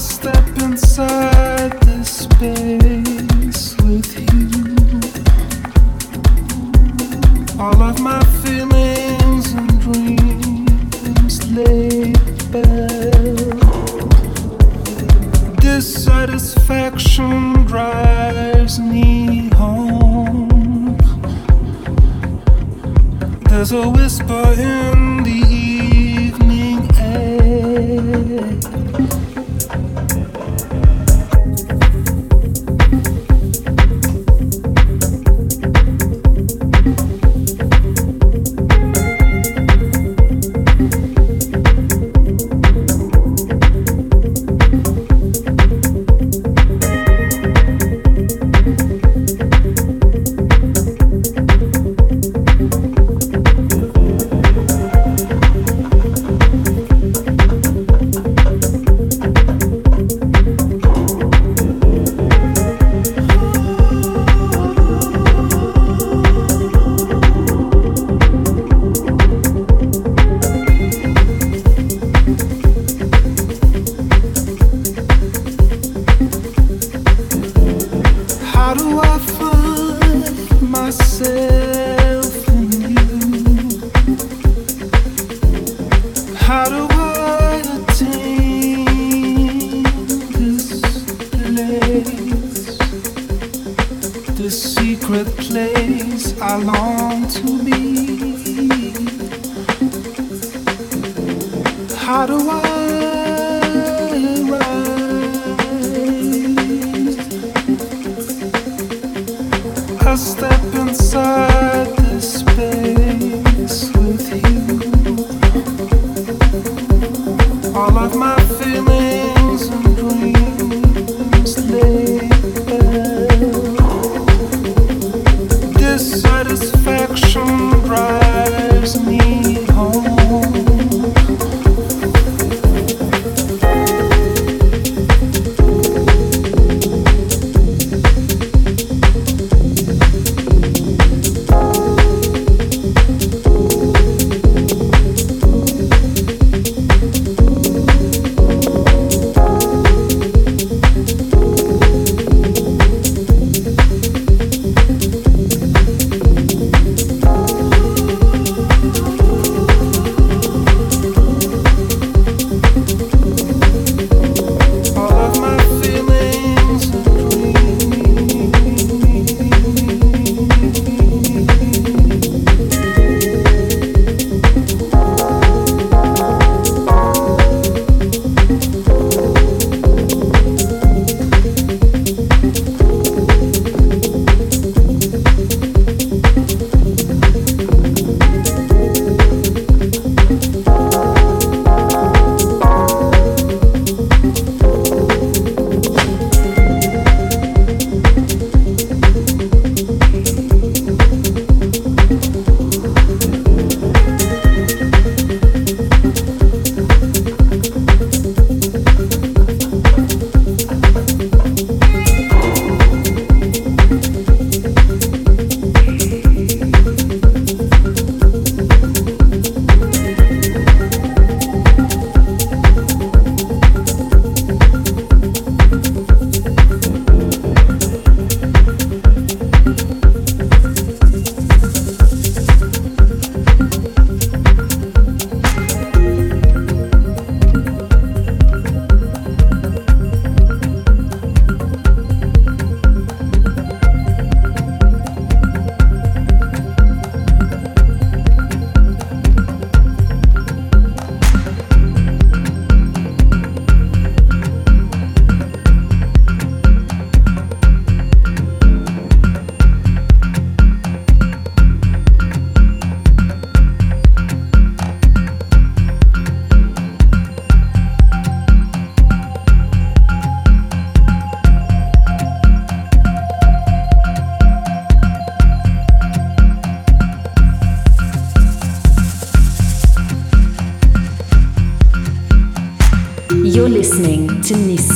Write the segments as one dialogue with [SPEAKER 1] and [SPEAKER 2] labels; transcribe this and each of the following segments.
[SPEAKER 1] step inside.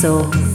[SPEAKER 2] To